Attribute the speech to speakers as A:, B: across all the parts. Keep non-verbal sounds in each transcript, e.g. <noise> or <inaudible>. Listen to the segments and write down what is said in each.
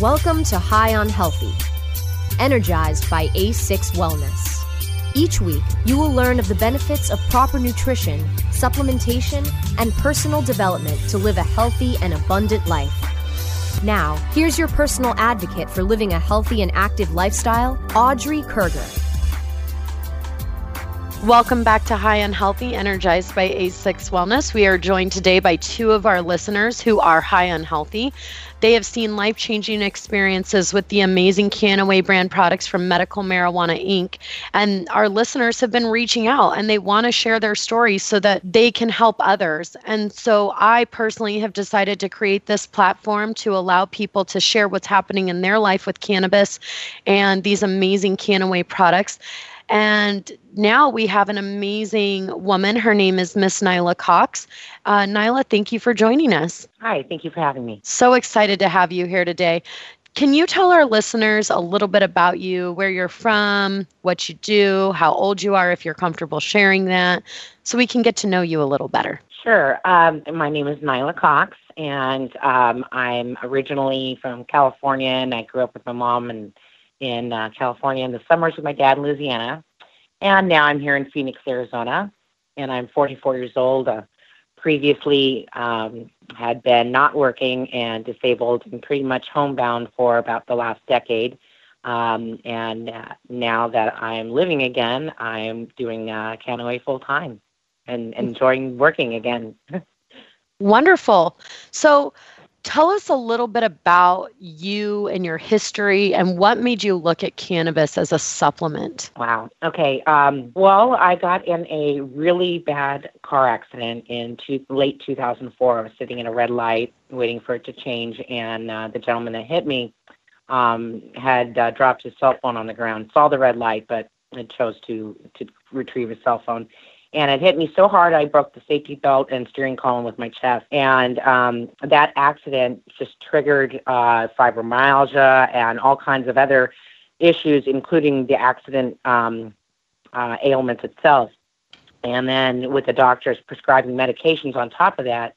A: Welcome to High on Healthy, energized by A6 Wellness. Each week, you will learn of the benefits of proper nutrition, supplementation, and personal development to live a healthy and abundant life. Now, here's your personal advocate for living a healthy and active lifestyle, Audrey Kerger.
B: Welcome back to High on Healthy, energized by A6 Wellness. We are joined today by two of our listeners who are high on healthy. They have seen life changing experiences with the amazing Kannaway brand products from Medical Marijuana Inc. And our listeners have been reaching out and they want to share their stories so that they can help others. And so I personally have decided to create this platform to allow people to share what's happening in their life with cannabis and these amazing Kannaway products. And now we have an amazing woman. Her name is Miss Nilla Cox. Uh, Nilla, thank you for joining us.
C: Hi, thank you for having me.
B: So excited to have you here today. Can you tell our listeners a little bit about you, where you're from, what you do, how old you are, if you're comfortable sharing that, so we can get to know you a little better?
C: Sure. Um, my name is Nilla Cox, and um, I'm originally from California, and I grew up with my mom and in uh, California in the summers with my dad in Louisiana. And now I'm here in Phoenix, Arizona, and I'm 44 years old. Uh, previously um, had been not working and disabled and pretty much homebound for about the last decade. Um, and uh, now that I'm living again, I'm doing uh, full time and enjoying working again. <laughs>
B: Wonderful. So, Tell us a little bit about you and your history and what made you look at cannabis as a supplement.
C: Wow. Okay. Um, well, I got in a really bad car accident in two, late 2004. I was sitting in a red light waiting for it to change, and uh, the gentleman that hit me um, had uh, dropped his cell phone on the ground, saw the red light, but chose to, to retrieve his cell phone and it hit me so hard I broke the safety belt and steering column with my chest. And um, that accident just triggered uh, fibromyalgia and all kinds of other issues, including the accident um, uh, ailments itself. And then with the doctors prescribing medications on top of that,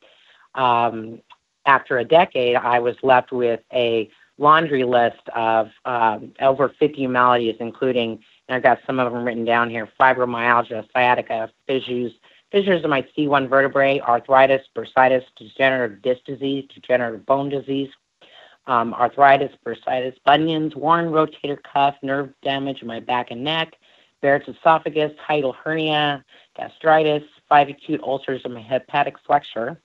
C: um, after a decade, I was left with a laundry list of um, over 50 maladies, including I've got some of them written down here. Fibromyalgia, sciatica, fissures, fissures in my C1 vertebrae, arthritis, bursitis, degenerative disc disease, degenerative bone disease, um, arthritis, bursitis, bunions, worn rotator cuff, nerve damage in my back and neck, Barrett's esophagus, hiatal hernia, gastritis, five acute ulcers in my hepatic flexure,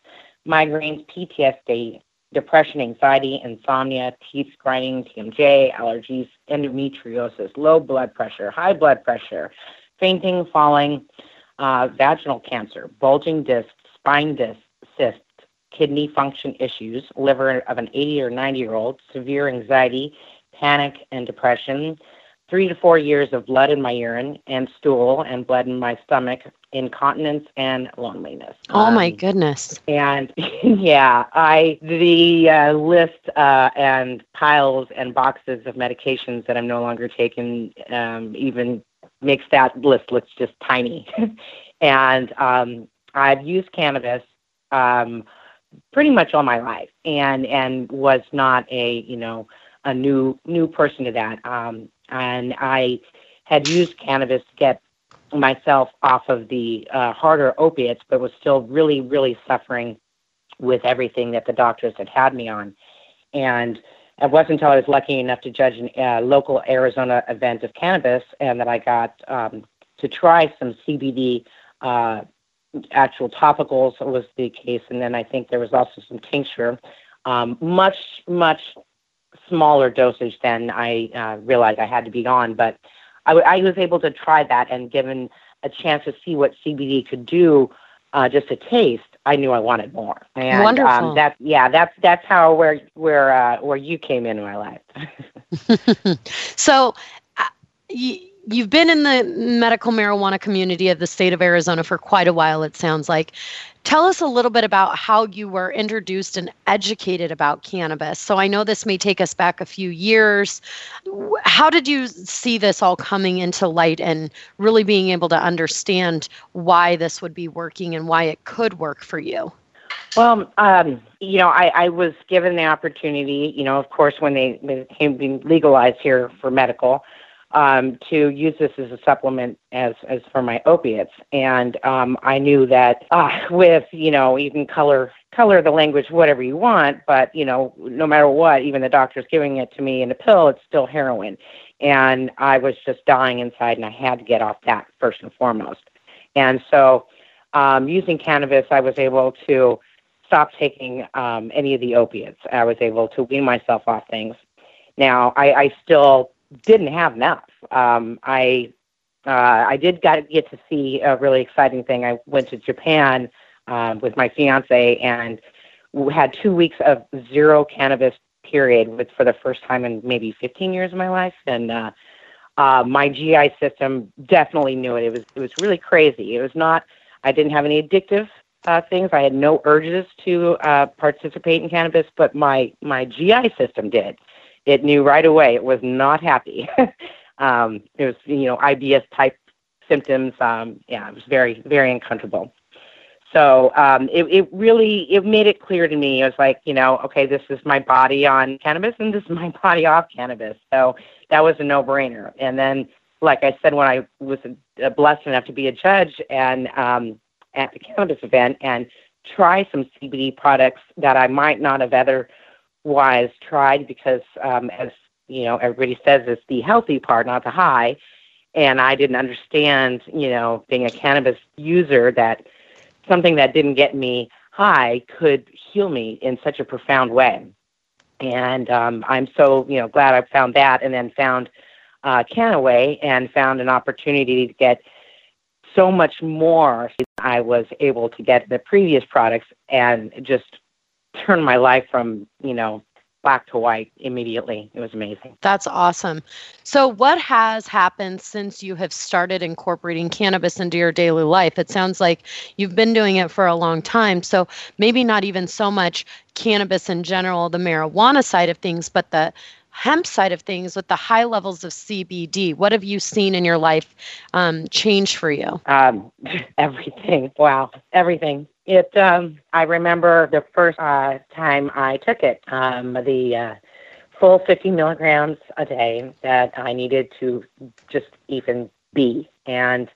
C: migraines, PTSD, depression, anxiety, insomnia, teeth grinding, TMJ, allergies, endometriosis, low blood pressure, high blood pressure, fainting, falling, uh, vaginal cancer, bulging discs, spine discs, cysts, kidney function issues, liver of an 80 or 90 year old, severe anxiety, panic and depression, three to four years of blood in my urine and stool and blood in my stomach, incontinence and loneliness.
B: Oh my um, goodness.
C: And <laughs> yeah, I the uh, list uh, and piles and boxes of medications that I'm no longer taking um, even makes that list look just tiny. <laughs> and um, I've used cannabis um, pretty much all my life, and and was not a you know a new new person to that. Um, and I had used cannabis to get myself off of the uh, harder opiates, but was still really, really suffering with everything that the doctors had had me on. And it wasn't until I was lucky enough to judge a uh, local Arizona event of cannabis and that I got um, to try some CBD uh, actual topicals was the case. And then I think there was also some tincture, um, much, much smaller dosage than I uh, realized I had to be on. But I, w- I was able to try that, and given a chance to see what CBD could do, uh, just a taste, I knew I wanted more. And,
B: Wonderful. Um,
C: that yeah, that's that's how where where uh, where you came into my life. <laughs>
B: so. Uh, y- you've been in the medical marijuana community of the state of Arizona for quite a while, it sounds like. Tell us a little bit about how you were introduced and educated about cannabis. So I know this may take us back a few years. How did you see this all coming into light and really being able to understand why this would be working and why it could work for you?
C: Well, um, you know, I, I was given the opportunity, you know, of course, when they, when it came being legalized here for medical, um, to use this as a supplement as as for my opiates. And um, I knew that uh, <laughs> with you know you can color color the language whatever you want, but you know no matter what, even the doctor's giving it to me in a pill, it's still heroin. And I was just dying inside, and I had to get off that first and foremost. And so, um, using cannabis, I was able to stop taking um, any of the opiates. I was able to wean myself off things. Now, I, I still didn't have enough. Um, I uh, I did got, get to see a really exciting thing. I went to Japan um, with my fiance and had two weeks of zero cannabis period with for the first time in maybe 15 years of my life and uh, uh, my GI system definitely knew it. It was it was really crazy. It was not. I didn't have any addictive uh, things. I had no urges to uh, participate in cannabis, but my my GI system did. It knew right away. It was not happy. <laughs> um, it was you know IBS type symptoms. Um, yeah, it was very very uncomfortable. So um, it, it really it made it clear to me. It was like you know, okay, this is my body on cannabis, and this is my <laughs> body off cannabis. So that was a no-brainer. And then, like I said, when I was blessed enough to be a judge and um, at the cannabis event and try some CBD products that I might not have otherwise tried because, um, as you know, everybody says it's the healthy part, not the high. And I didn't understand, you know, being a cannabis user that something that didn't get me high could heal me in such a profound way. And um, I'm so you know glad I found that, and then found uh, Kannaway and found an opportunity to get so much more I was able to get the previous products and just turn my life from you know black to white immediately. It was amazing.
B: That's awesome. So, what has happened since you have started incorporating cannabis into your daily life? It sounds like you've been doing it for a long time. So, maybe not even so much cannabis in general, the marijuana side of things, but the hemp side of things with the high levels of CBD. What have you seen in your life um, change for you?
C: Um, <laughs> everything. Wow, everything. It. Um, I remember the first uh, time I took it. Um, the uh, full 50 milligrams a day that I needed to just even be, and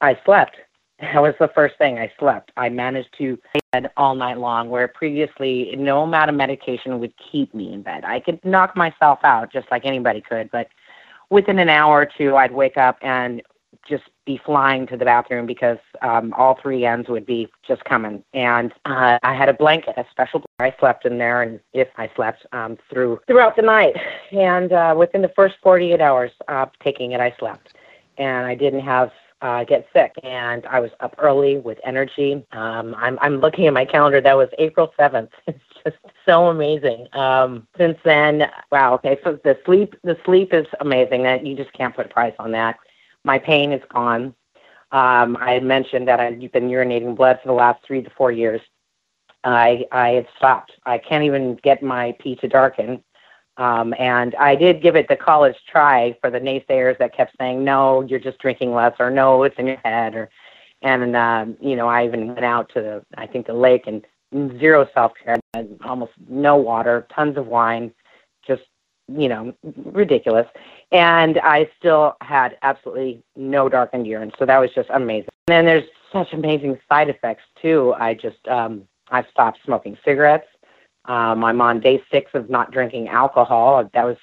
C: I slept. That was the first thing I slept. I managed to bed all night long, where previously no amount of medication would keep me in bed. I could knock myself out just like anybody could, but within an hour or two, I'd wake up and just be flying to the bathroom because um, all three ends would be just coming. And uh, I had a blanket, a special. Blanket. I slept in there, and if I slept um, through throughout the night, and uh, within the first 48 hours of taking it, I slept, and I didn't have uh, get sick, and I was up early with energy. Um, I'm I'm looking at my calendar. That was April 7th. <laughs> It's just so amazing. Um, since then, wow. Okay, so the sleep the sleep is amazing. That you just can't put a price on that. My pain is gone. Um, I had mentioned that I've been urinating blood for the last three to four years. I I had stopped. I can't even get my pee to darken. Um, and I did give it the college try for the naysayers that kept saying, no, you're just drinking less, or no, it's in your head, or, and um, you know, I even went out to the, I think the lake and zero self care, almost no water, tons of wine, you know, ridiculous. And I still had absolutely no darkened urine, so that was just amazing. And then there's such amazing side effects too. I just um, I stopped smoking cigarettes. Um, I'm on day six of not drinking alcohol. That was,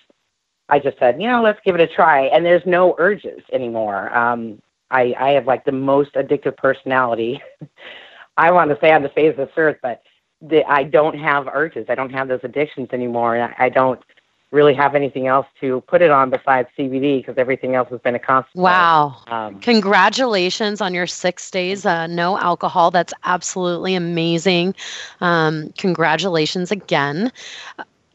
C: I just said, you know, let's give it a try. And there's no urges anymore. Um, I, I have like the most addictive personality. <laughs> I want to say on the face of this earth, but the, I don't have urges. I don't have those addictions anymore. And I, I don't really have anything else to put it on besides CBD because everything else has been a constant.
B: Wow. Um, Congratulations on your six days, uh, no alcohol. That's absolutely amazing. Um, congratulations again.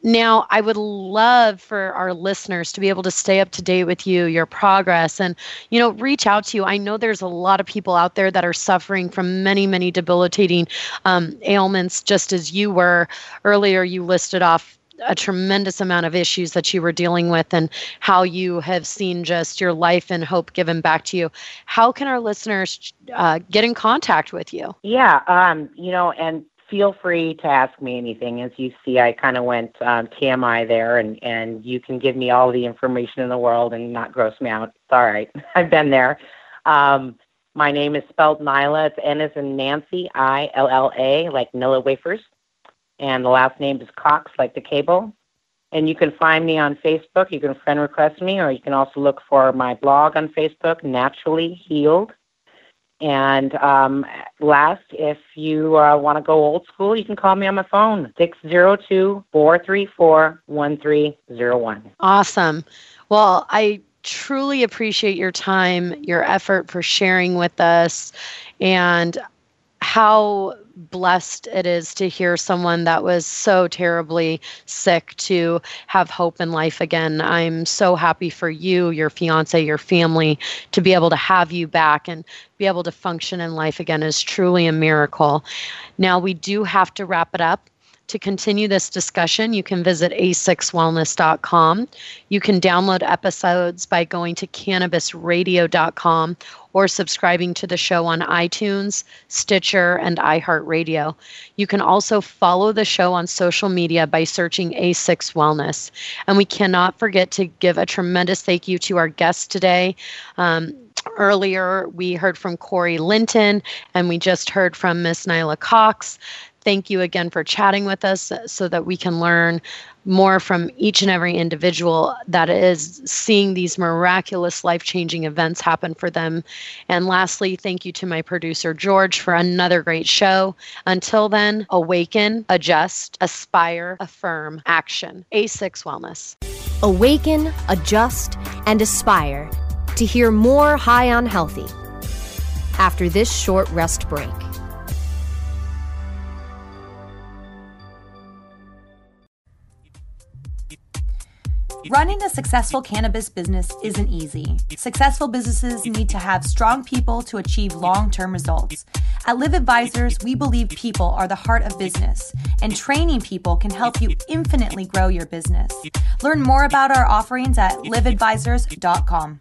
B: Now, I would love for our listeners to be able to stay up to date with you, your progress, and you know, reach out to you. I know there's a lot of people out there that are suffering from many, many debilitating um, ailments, just as you were earlier. You listed off a tremendous amount of issues that you were dealing with and how you have seen just your life and hope given back to you. How can our listeners uh, get in contact with you?
C: Yeah, um, you know, and feel free to ask me anything. As you see, I kind of went um, TMI there, and, and you can give me all the information in the world and not gross me out. It's all right. <laughs> I've been there. Um, my name is spelled Nilla. It's N as in Nancy, I L L A, like Nilla wafers. And the last name is Cox, like the cable. And you can find me on Facebook. You can friend request me, or you can also look for my blog on Facebook, Naturally Healed. And um, last, if you uh, want to go old school, you can call me on my phone, 602 434 1301.
B: Awesome. Well, I truly appreciate your time, your effort for sharing with us, and how blessed it is to hear someone that was so terribly sick to have hope in life again. I'm so happy for you, your fiance, your family to be able to have you back and be able to function in life again is truly a miracle. Now, we do have to wrap it up. To continue this discussion, you can visit a6wellness.com. You can download episodes by going to cannabisradio.com or subscribing to the show on iTunes, Stitcher, and iHeartRadio. You can also follow the show on social media by searching A6 Wellness. And we cannot forget to give a tremendous thank you to our guests today. Um, earlier we heard from Corey Linton and we just heard from Miss Nilla Cox thank you again for chatting with us so that we can learn more from each and every individual that is seeing these miraculous life changing events happen for them. And lastly, thank you to my producer, George, for another great show. Until then, awaken, adjust, aspire, affirm, action. A6 Wellness.
A: Awaken, adjust, and aspire to hear more High on Healthy after this short rest break.
D: Running a successful cannabis business isn't easy. Successful businesses need to have strong people to achieve long term results. At Live Advisors, we believe people are the heart of business, and training people can help you infinitely grow your business. Learn more about our offerings at liveadvisors.com.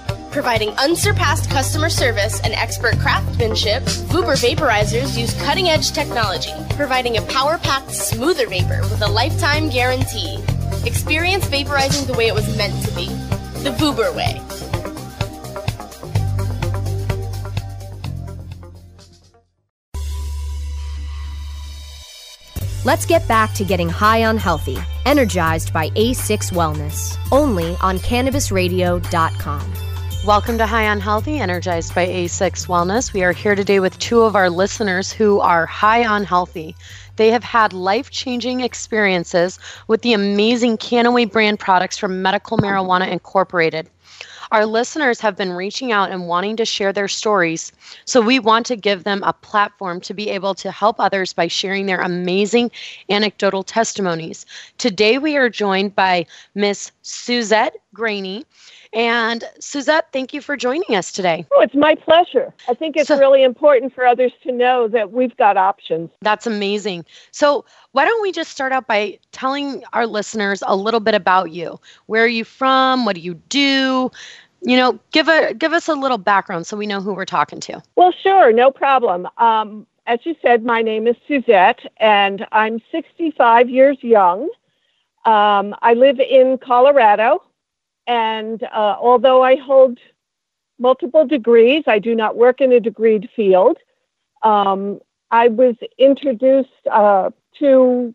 E: Providing unsurpassed customer service and expert craftsmanship, Vuber vaporizers use cutting edge technology, providing a power packed, smoother vapor with a lifetime guarantee. Experience vaporizing the way it was meant to be the Vuber way.
A: Let's get back to getting high on healthy, energized by A6 Wellness, only on cannabisradio.com.
B: Welcome to High on Healthy, energized by A6 Wellness. We are here today with two of our listeners who are high on healthy. They have had life changing experiences with the amazing Kannaway brand products from Medical Marijuana Incorporated. Our listeners have been reaching out and wanting to share their stories, so we want to give them a platform to be able to help others by sharing their amazing anecdotal testimonies. Today, we are joined by Miss Suzette Greany. And Suzette, thank you for joining us today.
F: Oh, it's my pleasure. I think it's so, really important for others to know that we've got options.
B: That's amazing. So, why don't we just start out by telling our listeners a little bit about you? Where are you from? What do you do? You know, give a give us a little background so we know who we're talking to.
F: Well, sure, no problem. Um, as you said, my name is Suzette, and I'm 65 years young. Um, I live in Colorado, and uh, although I hold multiple degrees, I do not work in a degreed field. Um, I was introduced uh, to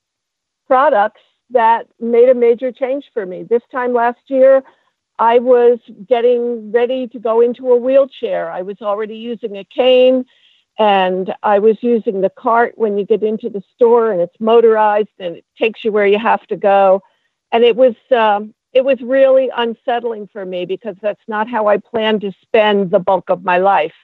F: products that made a major change for me. This time last year, I was getting ready to go into a wheelchair. I was already using a cane and I was using the cart when you get into the store and it's motorized and it takes you where you have to go. And it was um, it was really unsettling for me because that's not how I planned to spend the bulk of my life.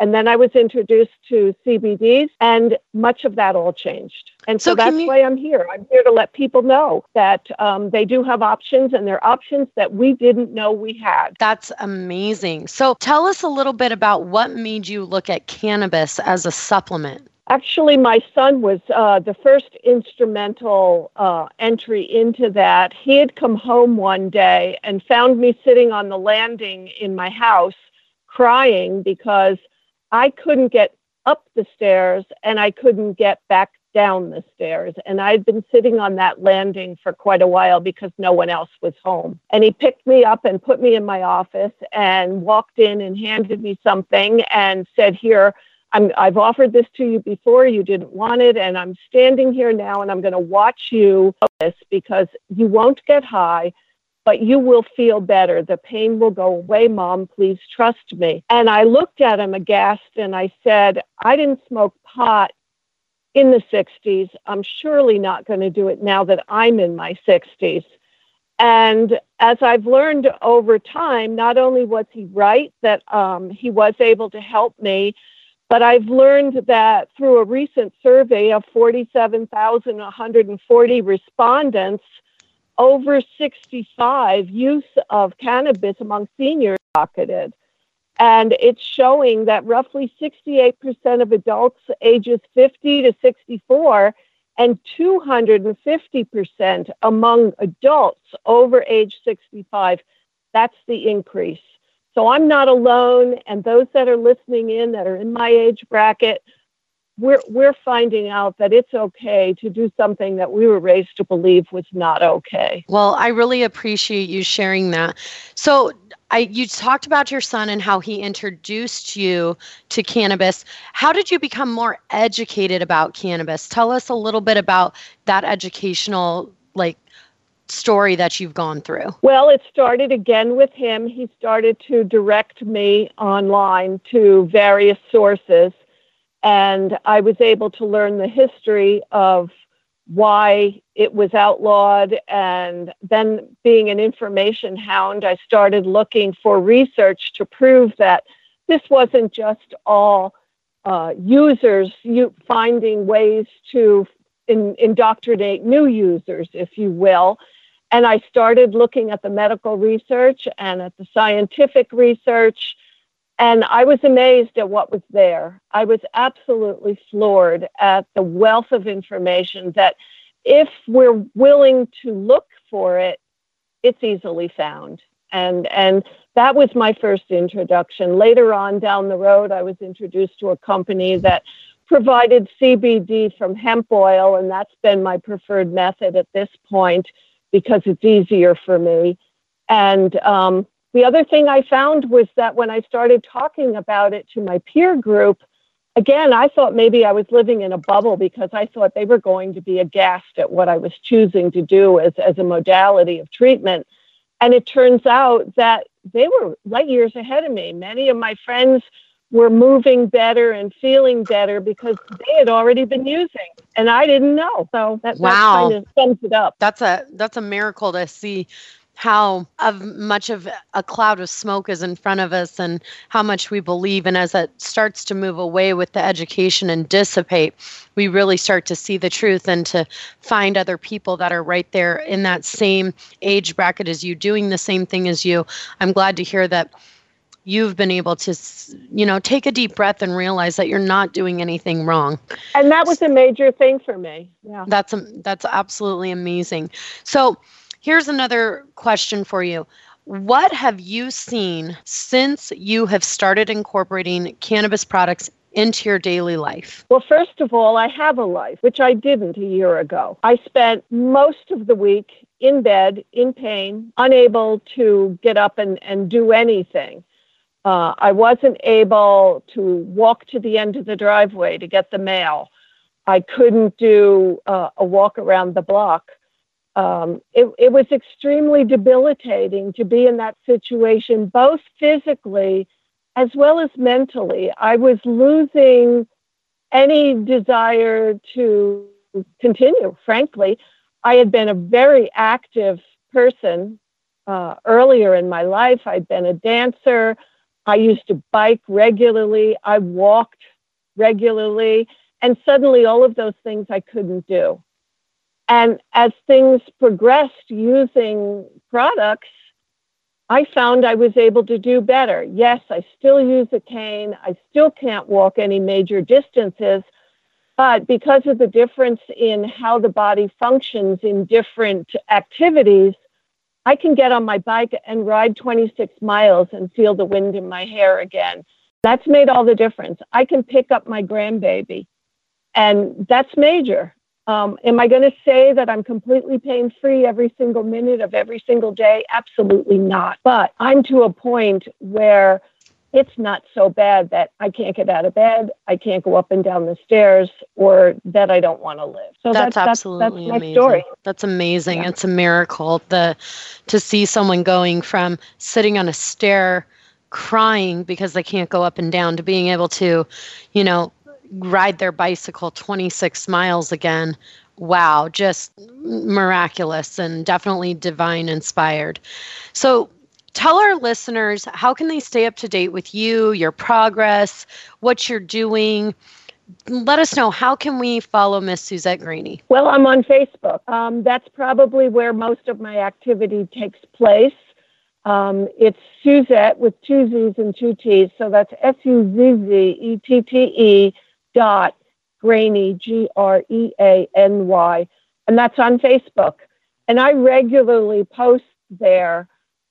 F: And then I was introduced to CBDs, and much of that all changed. And so, so that's you... why I'm here. I'm here to let people know that um, they do have options, and they're options that we didn't know we had.
B: That's amazing. So tell us a little bit about what made you look at cannabis as a supplement.
F: Actually, my son was uh, the first instrumental uh, entry into that. He had come home one day and found me sitting on the landing in my house crying because I couldn't get up the stairs and I couldn't get back down the stairs. And I'd been sitting on that landing for quite a while because no one else was home. And he picked me up and put me in my office and walked in and handed me something and said, Here, I'm, I've offered this to you before. You didn't want it. And I'm standing here now and I'm going to watch you this because you won't get high but you will feel better. The pain will go away, mom. Please trust me. And I looked at him aghast and I said, I didn't smoke pot in the 60s. I'm surely not going to do it now that I'm in my 60s. And as I've learned over time, not only was he right that um, he was able to help me, but I've learned that through a recent survey of 47,140 respondents, over 65 use of cannabis among seniors docketed. And it's showing that roughly 68% of adults ages 50 to 64 and 250% among adults over age 65. That's the increase. So I'm not alone. And those that are listening in that are in my age bracket, we're we're finding out that it's okay to do something that we were raised to believe was not okay.
B: Well, I really appreciate you sharing that. So, I you talked about your son and how he introduced you to cannabis. How did you become more educated about cannabis? Tell us a little bit about that educational like story that you've gone through?
F: Well, it started again with him. He started to direct me online to various sources and I was able to learn the history of why it was outlawed. And then, being an information hound, I started looking for research to prove that this wasn't just all uh, users you, finding ways to in, indoctrinate new users, if you will. And I started looking at the medical research and at the scientific research and I was amazed at what was there. I was absolutely floored at the wealth of information that, if we're willing to look for it, it's easily found. And, and that was my first introduction. Later on down the road, I was introduced to a company that provided CBD from hemp oil, and that's been my preferred method at this point because it's easier for me. And um, the other thing I found was that when I started talking about it to my peer group, again, I thought maybe I was living in a bubble because I thought they were going to be aghast at what I was choosing to do as, as a modality of treatment. And it turns out that they were light years ahead of me. Many of my friends were moving better and feeling better because they had already been using and I didn't know. So that, wow. that kind of sums it up.
B: That's a that's a miracle to see how of much of a cloud of smoke is in front of us and how much we believe and as it starts to move away with the education and dissipate we really start to see the truth and to find other people that are right there in that same age bracket as you doing the same thing as you i'm glad to hear that you've been able to you know take a deep breath and realize that you're not doing anything wrong
F: and that was a major thing for me yeah
B: that's a, that's absolutely amazing so Here's another question for you. What have you seen since you have started incorporating cannabis products into your daily life?
F: Well, first of all, I have a life, which I didn't a year ago. I spent most of the week in bed, in pain, unable to get up and, and do anything. Uh, I wasn't able to walk to the end of the driveway to get the mail. I couldn't do uh, a walk around the block um, it, it was extremely debilitating to be in that situation, both physically as well as mentally. I was losing any desire to continue, frankly. I had been a very active person uh, earlier in my life. I'd been a dancer. I used to bike regularly. I walked regularly. And suddenly, all of those things I couldn't do. And as things progressed using products, I found I was able to do better. Yes, I still use a cane. I still can't walk any major distances. But because of the difference in how the body functions in different activities, I can get on my bike and ride 26 miles and feel the wind in my hair again. That's made all the difference. I can pick up my grandbaby, and that's major. Um, am I going to say that I'm completely pain free every single minute of every single day? Absolutely not. But I'm to a point where it's not so bad that I can't get out of bed, I can't go up and down the stairs, or that I don't want to live.
B: So that's, that's absolutely that's, that's amazing. Story. That's amazing. Yeah. It's a miracle the to see someone going from sitting on a stair crying because they can't go up and down to being able to, you know, ride their bicycle 26 miles again. Wow, just miraculous and definitely divine inspired. So, tell our listeners how can they stay up to date with you, your progress, what you're doing? Let us know how can we follow Miss Suzette Greany?
F: Well, I'm on Facebook. Um, that's probably where most of my activity takes place. Um, it's Suzette with two Z's and two T's, so that's S U Z Z E T T E dot Greany, G R E A N Y, and that's on Facebook. And I regularly post there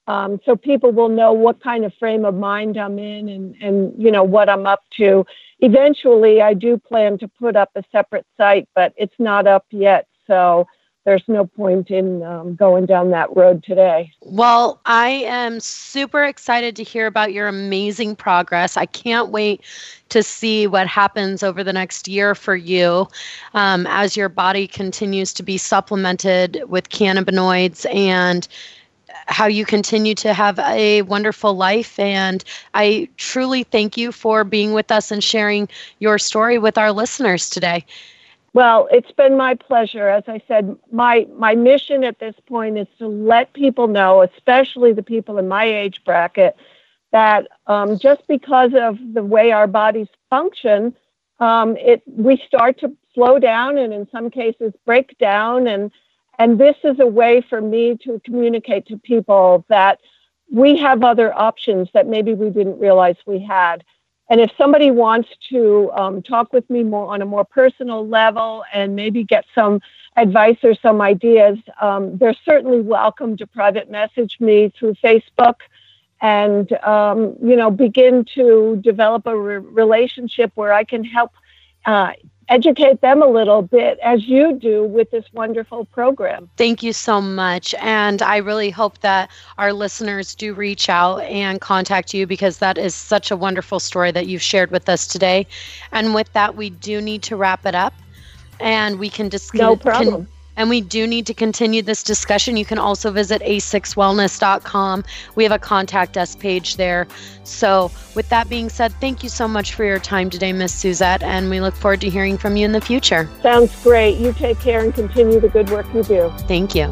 F: um, so people will know what kind of frame of mind I'm in and, and you know what I'm up to. Eventually, I do plan to put up a separate site, but it's not up yet. So there's no point in um, going down that road today.
B: Well, I am super excited to hear about your amazing progress. I can't wait to see what happens over the next year for you um, as your body continues to be supplemented with cannabinoids and how you continue to have a wonderful life. And I truly thank you for being with us and sharing your story with our listeners today.
F: Well, it's been my pleasure. As I said, my my mission at this point is to let people know, especially the people in my age bracket, that um, just because of the way our bodies function, um, it we start to slow down and in some cases break down and and this is a way for me to communicate to people that we have other options that maybe we didn't realize we had. And if somebody wants to um, talk with me more on a more personal level and maybe get some advice or some ideas, um, they're certainly welcome to private message me through Facebook and um, you know begin to develop a re- relationship where I can help uh, educate them a little bit as you do with this wonderful program.
B: Thank you so much. And I really hope that our listeners do reach out and contact you because that is such a wonderful story that you've shared with us today. And with that, we do need to wrap it up and we can discuss.
F: No problem. Can,
B: and we do need to continue this discussion. You can also visit a6wellness.com. We have a contact us page there. So, with that being said, thank you so much for your time today, Miss Suzette, and we look forward to hearing from you in the future.
F: Sounds great. You take care and continue the good work you do.
B: Thank you.